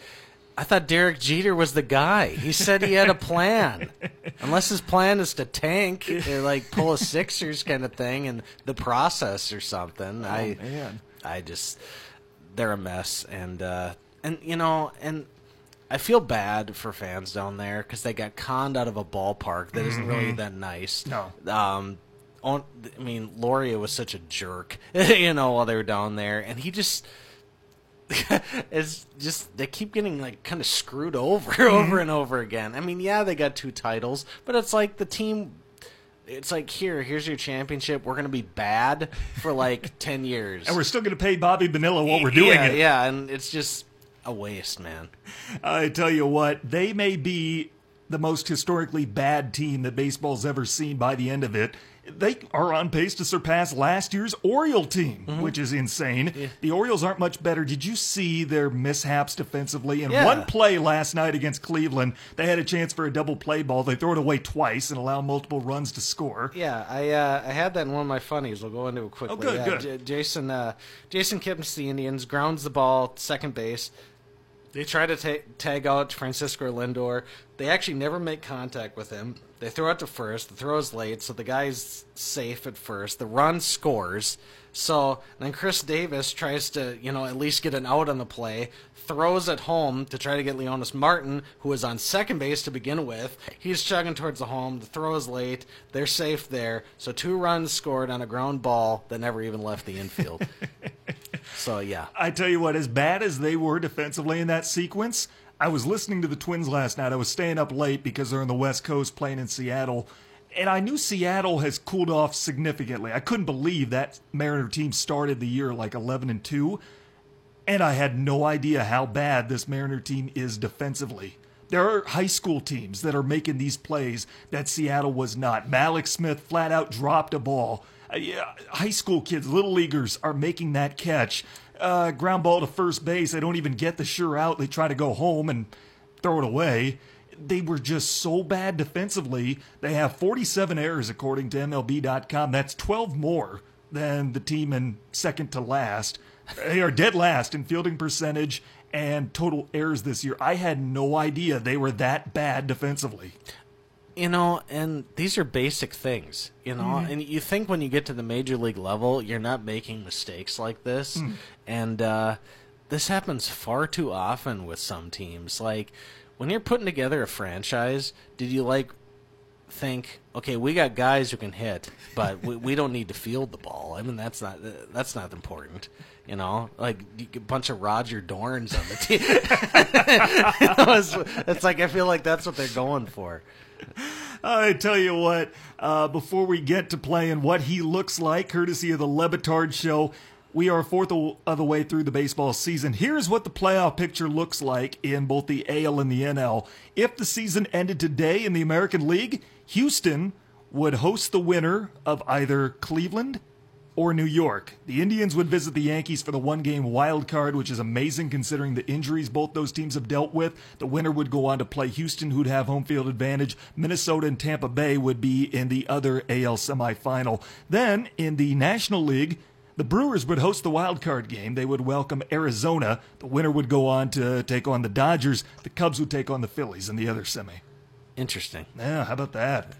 I thought Derek Jeter was the guy. He said he had a plan. [LAUGHS] Unless his plan is to tank, or like pull a Sixers kind of thing, and the process or something. I, Oh, man. I just, they're a mess, and uh, and you know, and I feel bad for fans down there because they got conned out of a ballpark that isn't really that nice. Mm-hmm. No. Um, on, I mean, Loria was such a jerk, [LAUGHS] you know, while they were down there, and he just [LAUGHS] it's just they keep getting like kind of screwed over [LAUGHS] over mm-hmm. and over again. I mean, yeah, they got two titles, but it's like the team. It's like here, here's your championship. We're gonna be bad for like [LAUGHS] ten years, And we're still going to pay Bobby Bonilla what we're doing yeah, it. Yeah, and it's just a waste, man. I tell you what, they may be the most historically bad team that baseball's ever seen by the end of it. They are on pace to surpass last year's Oriole team, Mm-hmm. which is insane. The Orioles aren't much better. Did you see their mishaps defensively? In Yeah. one play last night against Cleveland, they had a chance for a double play ball. They throw it away twice and allow multiple runs to score. Yeah, I uh, I had that in one of my funnies. We'll go into it quickly. Oh, good, yeah, good. J- Jason uh, Jason Kipnis, the Indians, grounds the ball second base. They try to ta- tag out Francisco Lindor. They actually never make contact with him. They throw out to first. The throw is late, so the guy's safe at first. The run scores. So then Chris Davis tries to, you know, at least get an out on the play. Throws it home to try to get Leonys Martin, who is on second base to begin with. He's chugging towards the home. The throw is late. They're safe there. So two runs scored on a ground ball that never even left the infield. [LAUGHS] so yeah, I tell you what, as bad as they were defensively in that sequence, I was listening to the Twins last night. I was staying up late because they're on the West Coast playing in Seattle. And I knew Seattle has cooled off significantly. I couldn't believe that Mariner team started the year like 11 and 2. And I had no idea how bad this Mariner team is defensively. There are high school teams that are making these plays that Seattle was not. Mallex Smith flat out dropped a ball. Uh, yeah, high school kids, little leaguers, are making that catch. Uh, ground ball to first base. They don't even get the sure out. They try to go home and throw it away. They were just so bad defensively. They have 47 errors according to MLB.com. That's 12 more than the team in second to last. They are dead last in fielding percentage and total errors this year. I had no idea they were that bad defensively. You know, and these are basic things, you know, and you think when you get to the major league level, you're not making mistakes like this, and uh, this happens far too often with some teams. Like when you're putting together a franchise, did you like think, okay, we got guys who can hit, but we, we don't need to field the ball. I mean, that's not that's not important. You know, like a bunch of Roger Dorns on the team. [LAUGHS] It's, it's like I feel like that's what they're going for. [LAUGHS] I tell you what, uh, before we get to playing what he looks like, courtesy of the Le Batard Show, we are fourth of of the way through the baseball season. Here's what the playoff picture looks like in both the AL and the NL. If the season ended today in the American League, Houston would host the winner of either Cleveland or New York. The Indians would visit the Yankees for the one game wild card, which is amazing considering the injuries both those teams have dealt with. The winner would go on to play Houston, who'd have home field advantage. Minnesota and Tampa Bay would be in the other AL semifinal. Then, in the National League, the Brewers would host the wild card game. They would welcome Arizona. The winner would go on to take on the Dodgers. The Cubs would take on the Phillies in the other semi. Interesting. Yeah, how about that?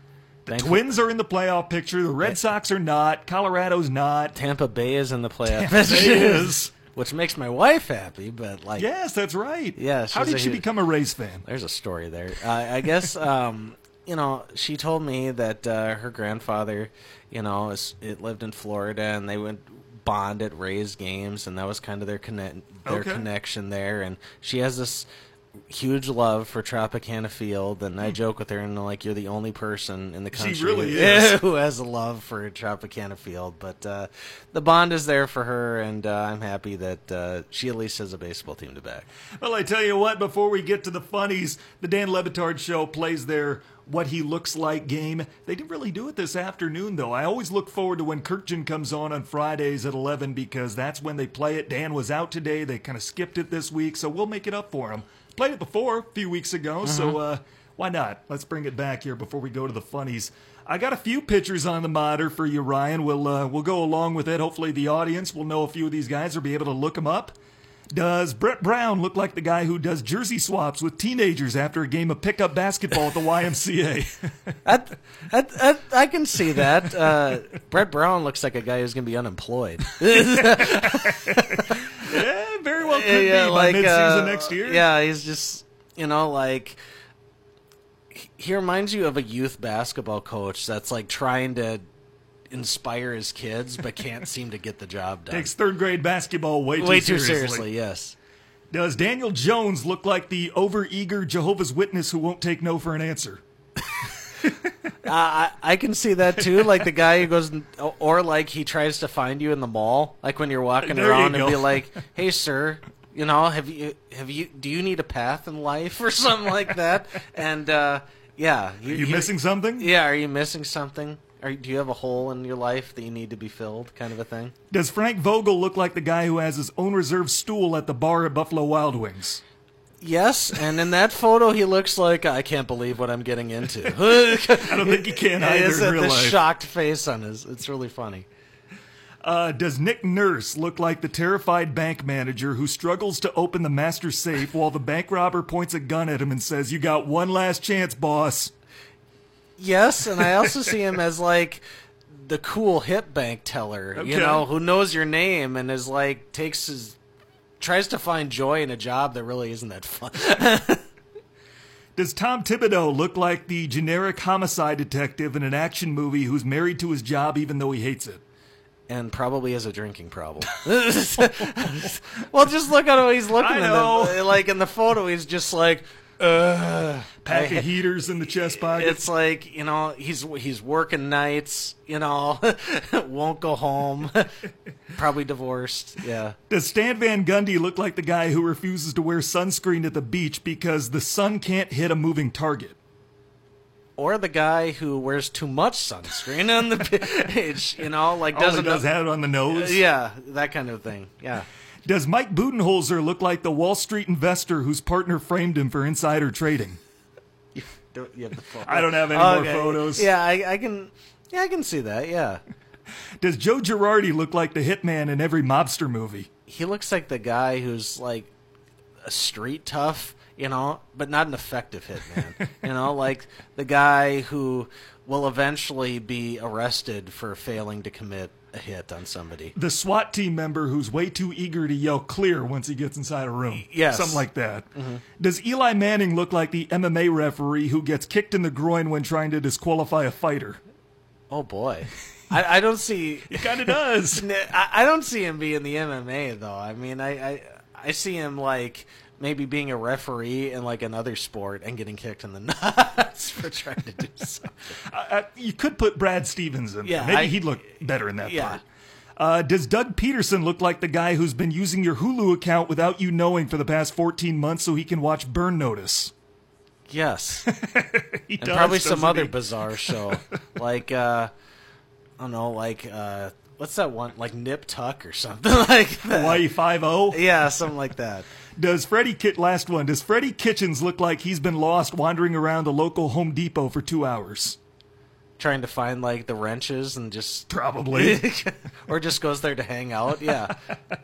The Twins are in the playoff picture. The Red Sox are not. Colorado's not. Tampa Bay is in the playoff. Tampa [LAUGHS] is. which makes my wife happy. But like, Yes, that's right. Yeah, How she's did a she huge- become a Rays fan? there's a story there. Uh, I guess [LAUGHS] um, you know she told me that uh, her grandfather, you know, is, it lived in Florida, and they went bond at Rays games, and that was kind of their connect their Okay. connection there. And she has this huge love for Tropicana Field, and I joke with her and like you're the only person in the Hmm. She country really is. [LAUGHS] who has a love for Tropicana Field. But uh, the bond is there for her, and uh, I'm happy that uh, she at least has a baseball team to back. Well, I tell you what, before we get to the funnies, the Dan Le Batard show plays their what he looks like game. They didn't really do it this afternoon, though. I always look forward to when Kurkjian comes on on Fridays at 11 because that's when they play it. Dan was out today. They kind of skipped it this week, so we'll make it up for him. Played it before a few weeks ago, so uh, why not? Let's bring it back here before we go to the funnies. I got a few pictures on the monitor for you, Ryan. We'll uh, we'll go along with it. Hopefully, the audience will know a few of these guys or be able to look them up. Does Brett Brown look like the guy who does jersey swaps with teenagers after a game of pickup basketball at the YMCA? I, I, I, I can see that. Uh, Brett Brown looks like a guy who's going to be unemployed. [LAUGHS] [LAUGHS] yeah, well could be by midseason uh, next year. Yeah, he's just you know like he- he reminds you of a youth basketball coach that's like trying to inspire his kids but can't [LAUGHS] seem to get the job done. Takes third grade basketball way too Way too seriously. seriously, yes. Does Daniel Jones look like the overeager Jehovah's Witness who won't take no for an answer? [LAUGHS] [LAUGHS] I, I can see that too. Like the guy who goes, or like he tries to find you in the mall, like when you're walking There you around and be like, [LAUGHS] "Hey, sir, you know, have you have you do you need a path in life or [LAUGHS] something like that?" And uh, yeah, Are you missing something? Yeah, are you missing something? Are, do you have a hole in your life that you need to be filled, kind of a thing? Does Frank Vogel look like the guy who has his own reserved stool at the bar at Buffalo Wild Wings? Yes, and in that photo, he looks like I can't believe what I'm getting into. [LAUGHS] [LAUGHS] I don't think he can either It's in real the life. shocked face on his. It's really funny. Uh, does Nick Nurse look like the terrified bank manager who struggles to open the master safe while the bank robber points a gun at him and says, You got one last chance, boss? Yes, and I also [LAUGHS] see him as like the cool hip bank teller, you know, who knows your name and is like takes his tries to find joy in a job that really isn't that fun. [LAUGHS] Does Tom Thibodeau look like the generic homicide detective in an action movie who's married to his job even though he hates it? and probably has a drinking problem. [LAUGHS] well, just look at how he's looking. I know. The, like in the photo, he's just like, uh, Pack of heaters in the chest pocket. It's like you know he's he's working nights. You know, [LAUGHS] won't go home. [LAUGHS] Probably divorced. Yeah. Does Stan Van Gundy look like the guy who refuses to wear sunscreen at the beach because the sun can't hit a moving target? Or the guy who wears too much sunscreen on the [LAUGHS] beach, You know, like doesn't does have it on the nose. Yeah, that kind of thing. Yeah. Does Mike Budenholzer look like the Wall Street investor whose partner framed him for insider trading? Do- you have the photo. I don't have any more photos. Yeah, I, I can. Yeah, I can see that. Yeah. [LAUGHS] Does Joe Girardi look like the hitman in every mobster movie? he looks like the guy who's like a street tough, you know, but not an effective hitman. [LAUGHS] you know, like the guy who will eventually be arrested for failing to commit a hit on somebody. The SWAT team member who's way too eager to yell clear once he gets inside a room. Yes. Something like that. Mm-hmm. Does Eli Manning look like the MMA referee who gets kicked in the groin when trying to disqualify a fighter? Oh boy, I, I don't see. [LAUGHS] He kind of does. [LAUGHS] I, I don't see him being the MMA though. I mean, I, I I see him like maybe being a referee in like another sport and getting kicked in the [LAUGHS] nuts for trying to do something. [LAUGHS] Uh, you could put Brad Stevens in Yeah, there. Maybe I- he'd look better in that Yeah. part. Uh, does Doug Pederson look like the guy who's been using your Hulu account without you knowing for the past 14 months so he can watch Burn Notice? Yes. [LAUGHS] He and does, probably some other he? bizarre show, like uh, I don't know, like uh, what's that one, like Nip Tuck or something like that. Hawaii Five O. Yeah, something like that. Does Freddie Kit last one? Does Freddie Kitchens look like he's been lost wandering around the local Home Depot for two hours? Trying to find like the wrenches and just [LAUGHS] Probably. [LAUGHS] or just goes there to hang out. Yeah,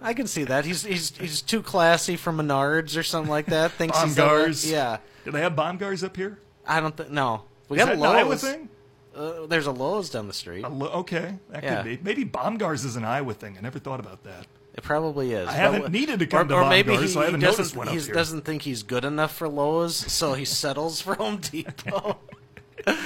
I can see that. He's he's he's too classy for Menards or something like that. Thinks he's the- Bomgaars. Yeah, Do they have Bomgaars up here? I don't think no. We Is got that an Iowa thing? Uh, there's a Lowe's down the street. A lo- okay, that Yeah. could be. Maybe Bomgaars is an Iowa thing. I never thought about that. It probably is. I haven't But- needed to come or, to or maybe he, so I haven't he noticed doesn't, one up he here. doesn't think he's good enough for Lowe's, so he [LAUGHS] settles for Home Depot. [LAUGHS]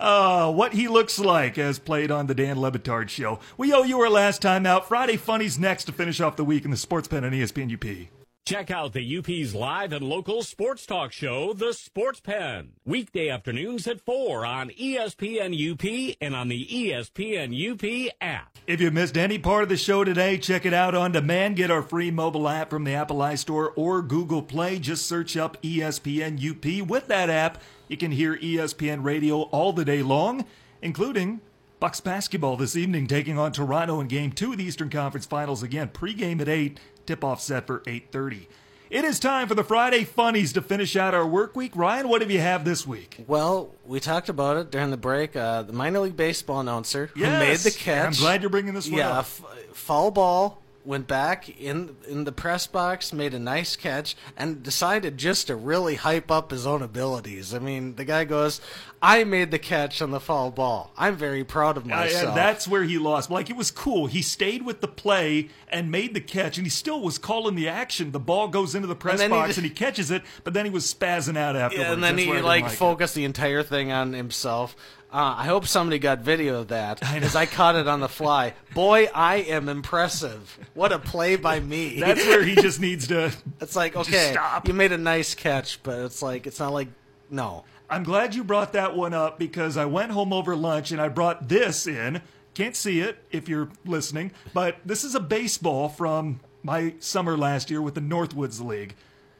Uh, what he looks like as played on the Dan Le Batard show. We owe you our last time out. Friday Funnies next to finish off the week in the Sports Pen on ESPN UP. Check out the UP's live and local sports talk show, The Sports Pen. Weekday afternoons at 4 on ESPN UP and on the ESPN UP app. If you missed any part of the show today, check it out on demand. Get our free mobile app from the Apple iStore or Google Play. Just search up ESPN UP. With that app, you can hear ESPN radio all the day long, including Bucks basketball this evening taking on Toronto in game two of the Eastern Conference Finals again. Pregame at 8, tip-off set for 8.30. It is time for the Friday Funnies to finish out our work week. Ryan, what have you have this week? well, we talked about it during the break. Uh, the minor league baseball announcer who made the catch. I'm glad you're bringing this one Yeah, up. f- foul ball went back in in the press box, made a nice catch, and decided just to really hype up his own abilities. I mean, the guy goes, "I made the catch on the foul ball. I'm very proud of myself." that's where he lost. Like it was cool. He stayed with the play and made the catch, and he still was calling the action. The ball goes into the press he box, just- and he catches it. But then he was spazzing out afterwards. Yeah, and then That's he where I didn't like it. focused the entire thing on himself. Uh, I hope somebody got video of that because I caught it on the fly. Boy, I am impressive. What a play by me. [LAUGHS] That's where he just needs to. it's like okay, stop. you made a nice catch, but it's like it's not like no. I'm glad you brought that one up because I went home over lunch and I brought this in. Can't see it if you're listening, but this is a baseball from my summer last year with the Northwoods League.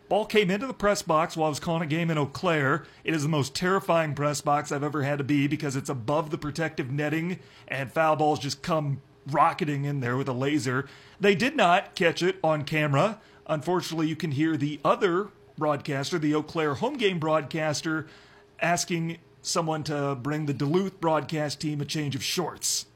Ball came into the press box while I was calling a game in Eau Claire. It is the most terrifying press box I've ever had to be because it's above the protective netting and foul balls just come rocketing in there with a laser. They did not catch it on camera. Unfortunately, you can hear the other broadcaster, the Eau Claire home game broadcaster, asking someone to bring the Duluth broadcast team a change of shorts.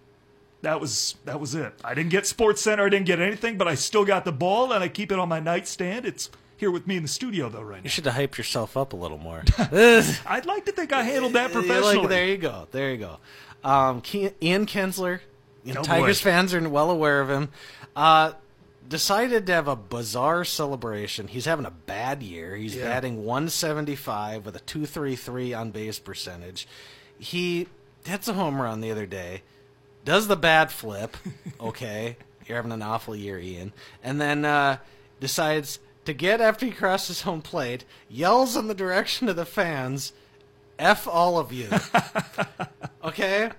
That was that was it. I didn't get Sports Center, I didn't get anything, but I still got the ball and I keep it on my nightstand. It's here with me in the studio though right now. You should have hyped yourself up a little more. [LAUGHS] [LAUGHS] I'd like to think I handled that [LAUGHS] professionally. Like, there you go. There you go. Um, Ke- Ian Kinsler, you know, Oh, Tigers boy. fans are well aware of him. Uh, decided to have a bizarre celebration. He's having a bad year. He's Yeah. batting 175 with a 233 on base percentage. He hits a home run the other day, does the bad flip. Okay, you're having an awful year, Ian. And then uh, decides to get after he crosses home plate, yells in the direction of the fans, F all of you. [LAUGHS] okay?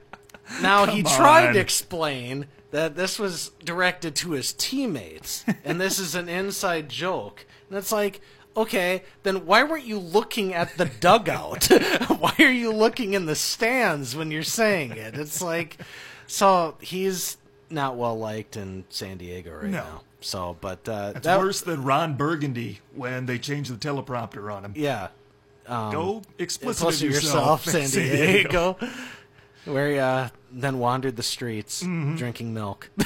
Now, he Come tried on. to explain that this was directed to his teammates, and this is an inside joke. And it's like, okay, then why weren't you looking at the dugout? [LAUGHS] why are you looking in the stands when you're saying it? It's like, so he's not well liked in San Diego right No. now. So, but uh, It's that- worse than Ron Burgundy when they changed the teleprompter on him. Yeah. Um, Go explicit yourself, yourself, [LAUGHS] San Diego. Where he uh, then wandered the streets Mm-hmm. drinking milk. [LAUGHS]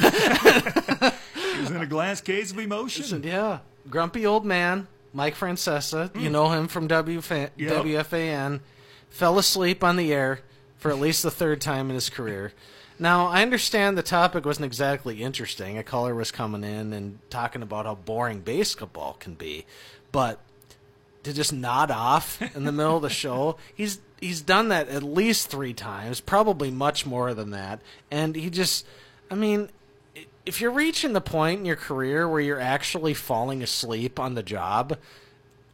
He was in a glass case of emotion. yeah. Grumpy old man, Mike Francesa. You know him from Mm. Yep. WFAN. Fell asleep on the air for at least the third time in his career. Now, I understand the topic wasn't exactly interesting. A caller was coming in and talking about how boring basketball can be. But to just nod off in the middle of the show. [LAUGHS] He's he's done that at least three times, probably much more than that. And he just, I mean, if you're reaching the point in your career where you're actually falling asleep on the job,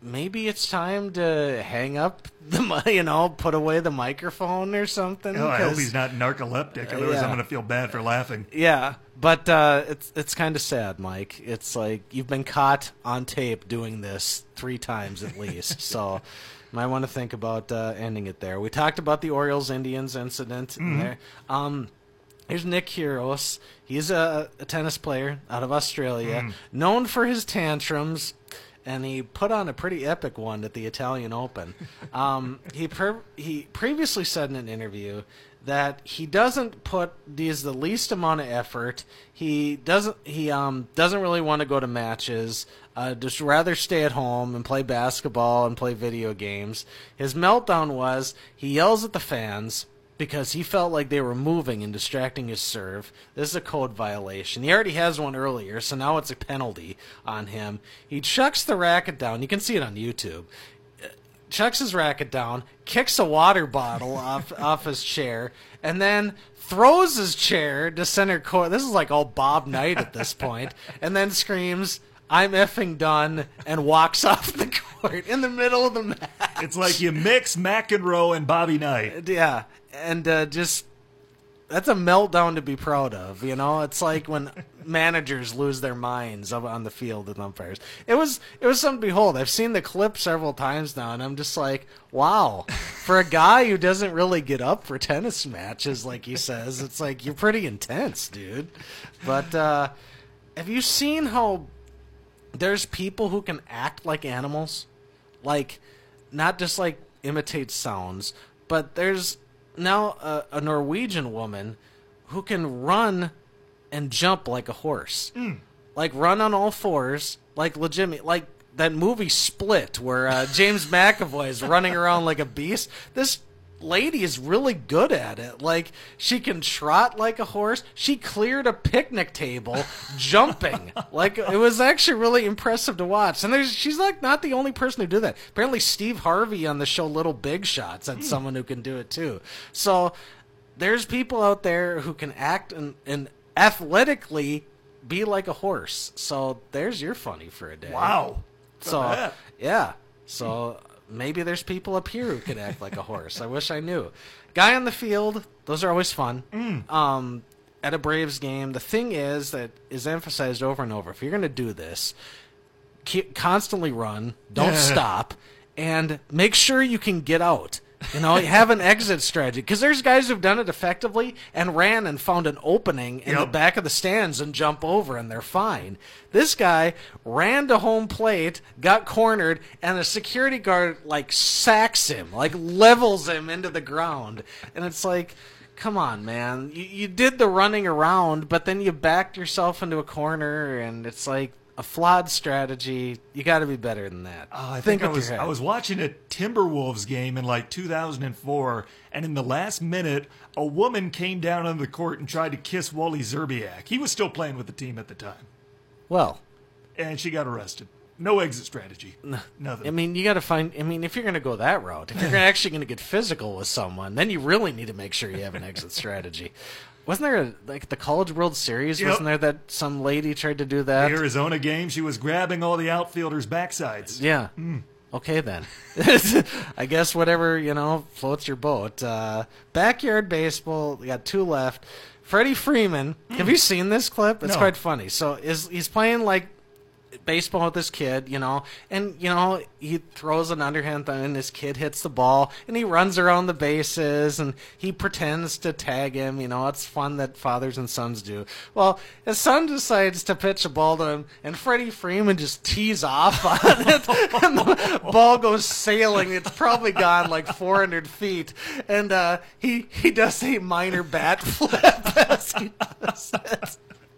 maybe it's time to hang up [LAUGHS] the, you know, put away the microphone or something. Oh, I hope he's not narcoleptic, otherwise yeah. I'm going to feel bad for laughing. yeah, but uh, it's it's kind of sad, Mike. It's like you've been caught on tape doing this three times at least, [LAUGHS] so might want to think about uh, ending it there. We talked about the Orioles Indians incident. in There, um, here's Nick Kyrgios. He's a, a tennis player out of Australia, known for his tantrums. And he put on a pretty epic one at the Italian Open. Um, [LAUGHS] he he previously said in an interview that he doesn't put these the least amount of effort. He doesn't he um doesn't really want to go to matches. Uh, just rather stay at home and play basketball and play video games. His meltdown was he yells at the fans because he felt like they were moving and distracting his serve. This is a code violation. He already has one earlier, so now it's a penalty on him. He chucks the racket down. You can see it on YouTube uh, chucks his racket down, kicks a water bottle [LAUGHS] off off his chair, and then throws his chair to center court. This is like all Bob Knight at this point, [LAUGHS] and then screams, "I'm effing done," and walks [LAUGHS] off the court in the middle of the match. It's like you mix McEnroe and Bobby Knight. Yeah, and uh, just that's a meltdown to be proud of. You know, it's like when [LAUGHS] managers lose their minds on the field with umpires. It was it was something to behold. I've seen the clip several times now, and I'm just like, wow. For a guy who doesn't really get up for tennis matches, like he says, it's like you're pretty intense, dude. But uh, have you seen how there's people who can act like animals? like not just like imitate sounds, but there's now a, a Norwegian woman who can run and jump like a horse. like run on all fours, like legitimate, like that movie Split, where uh, James [LAUGHS] McAvoy is running around like a beast. This lady is really good at it. Like she can trot like a horse. She cleared a picnic table [LAUGHS] jumping. Like it was actually really impressive to watch. And there's she's like not the only person who did that. Apparently Steve Harvey on the show Little Big Shots and hmm. someone who can do it too. So there's people out there who can act and, and athletically be like a horse. So there's your funny for a day. Wow. So yeah. So maybe there's people up here who could act like a horse. I wish I knew. Guy on the field, those are always fun. Mm. Um, at a Braves game, the thing is that is emphasized over and over. If you're going to do this, keep, constantly run, don't stop, and make sure you can get out. You know, have an exit strategy because there's guys who've done it effectively and ran and found an opening in the back of the stands and jump over and they're fine. This guy ran to home plate, got cornered, and the security guard like sacks him, like levels him into the ground, and it's like. Come on, man. You, you did the running around, but then you backed yourself into a corner, and it's like a flawed strategy. You got to be better than that. Oh, I think, I was. I was watching a Timberwolves game in like 2004, and in the last minute, a woman came down on the court and tried to kiss Wally Szczerbiak. He was still playing with the team at the time, well. and she got arrested. No exit strategy. Nothing. I mean, you got to find. I mean, if you're going to go that route, if you're [LAUGHS] actually going to get physical with someone, then you really need to make sure you have an exit strategy. Wasn't there a, like the College World Series? Yep. Wasn't there that some lady tried to do that? the Arizona game, she was grabbing all the outfielders' backsides. Yeah. Hmm. Okay then. [LAUGHS] I guess whatever you know floats your boat. Uh, backyard baseball. We got two left. Freddie Freeman. Have you seen this clip? It's No. quite funny. So is he's playing like baseball with this kid, you know, and you know he throws an underhand thing, and this kid hits the ball, and he runs around the bases, and he pretends to tag him. You know, it's fun that fathers and sons do. Well, his son decides to pitch a ball to him, and Freddie Freeman just tees off on it, [LAUGHS] and the ball goes sailing. It's probably gone like 400 feet, and uh, he he does a minor bat [LAUGHS] flip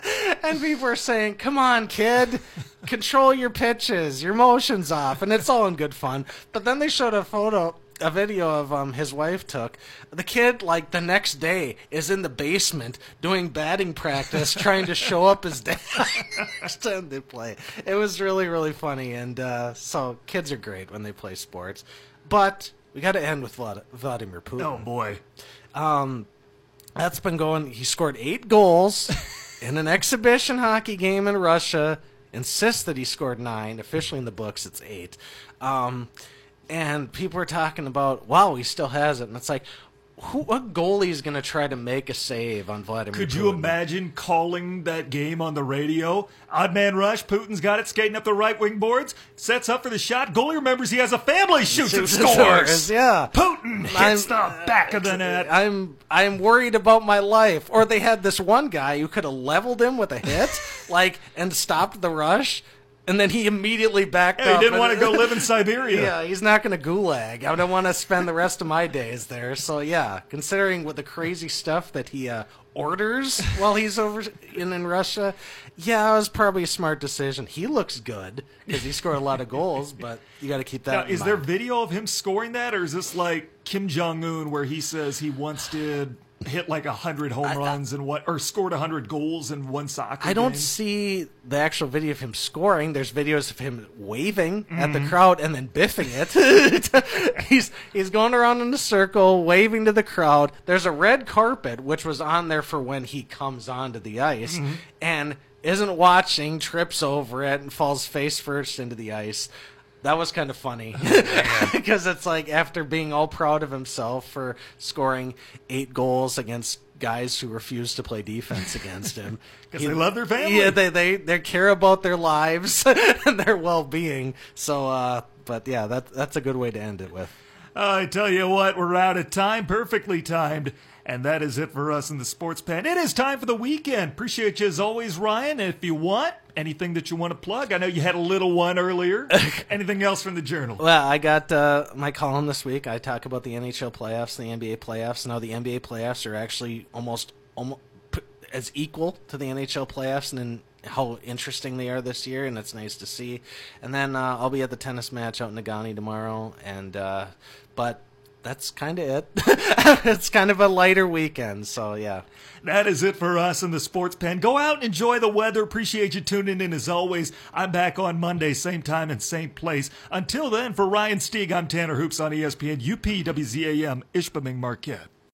as he does it. And people are saying, "Come on, kid, control your pitches, your motions off," and it's all in good fun. But then they showed a photo, a video of um his wife took. The kid, like the next day, is in the basement doing batting practice, trying to show up his dad. [LAUGHS] time they play. It was really, really funny, and uh, so kids are great when they play sports. But we got to end with Vlad- Vladimir Putin. Oh boy. Um, That's been going. He scored eight goals [LAUGHS] in an exhibition hockey game in Russia. Insists that he scored nine. Officially in the books, it's eight. Um, and people are talking about, wow, he still has it. And it's like, who, what goalie is going to try to make a save on Vladimir Could Putin? you imagine calling that game on the radio? Odd man rush, Putin's got it skating up the right wing boards, sets up for the shot. Goalie remembers he has a family, shoots and Shoots and scores. yeah. Putin hits the uh, back of the net. I'm I'm worried about my life. Or they had this one guy who could have leveled him with a hit, [LAUGHS] like, and stopped the rush, and then he immediately backed Yeah, up. he didn't want to go live in [LAUGHS] Siberia. Yeah, he's not going to gulag. I don't want to spend the rest of my days there. So yeah, considering what the crazy stuff that he uh, orders while he's over in, in Russia, yeah, it was probably a smart decision. He looks good because he scored a lot of goals, but you got to keep that. Now, in is there video of him scoring that, or is this like Kim Jong Un, where he says he once did hit like a hundred home runs and what, or scored a hundred goals in one soccer? I don't game? see the actual video of him scoring. There's videos of him waving at Mm-hmm. the crowd and then biffing it. [LAUGHS] he's he's going around in a circle, waving to the crowd. There's a red carpet which was on there for when he comes onto the ice Mm-hmm. and isn't watching, trips over it and falls face first into the ice. That was kind of funny [LAUGHS] [LAUGHS] because it's like after being all proud of himself for scoring eight goals against guys who refuse to play defense against him [LAUGHS] because they love their family. Yeah, they they they care about their lives and their well being. So, uh, but yeah, that that's a good way to end it with. I tell you what, we're out of time, perfectly timed. And that is it for us in the sports pen. It is time for the weekend. Appreciate you as always, Ryan. And if you want anything that you want to plug, I know you had a little one earlier. [LAUGHS] anything else from the journal? Well, I got uh, my column this week. I talk about the NHL playoffs, the NBA playoffs. Now the NBA playoffs are actually almost almost as equal to the NHL playoffs, and in how interesting they are this year, and it's nice to see. And then uh, I'll be at the tennis match out in Negaunee tomorrow, and uh, but that's kind of it. [LAUGHS] it's kind of a lighter weekend, so yeah. That is it for us in the sports pen. Go out and enjoy the weather. Appreciate you tuning in as always. I'm back on Monday, same time and same place. Until then, for Ryan Stieg, I'm Tanner Hoops on ESPN UPWZAM, Ishpeming Marquette.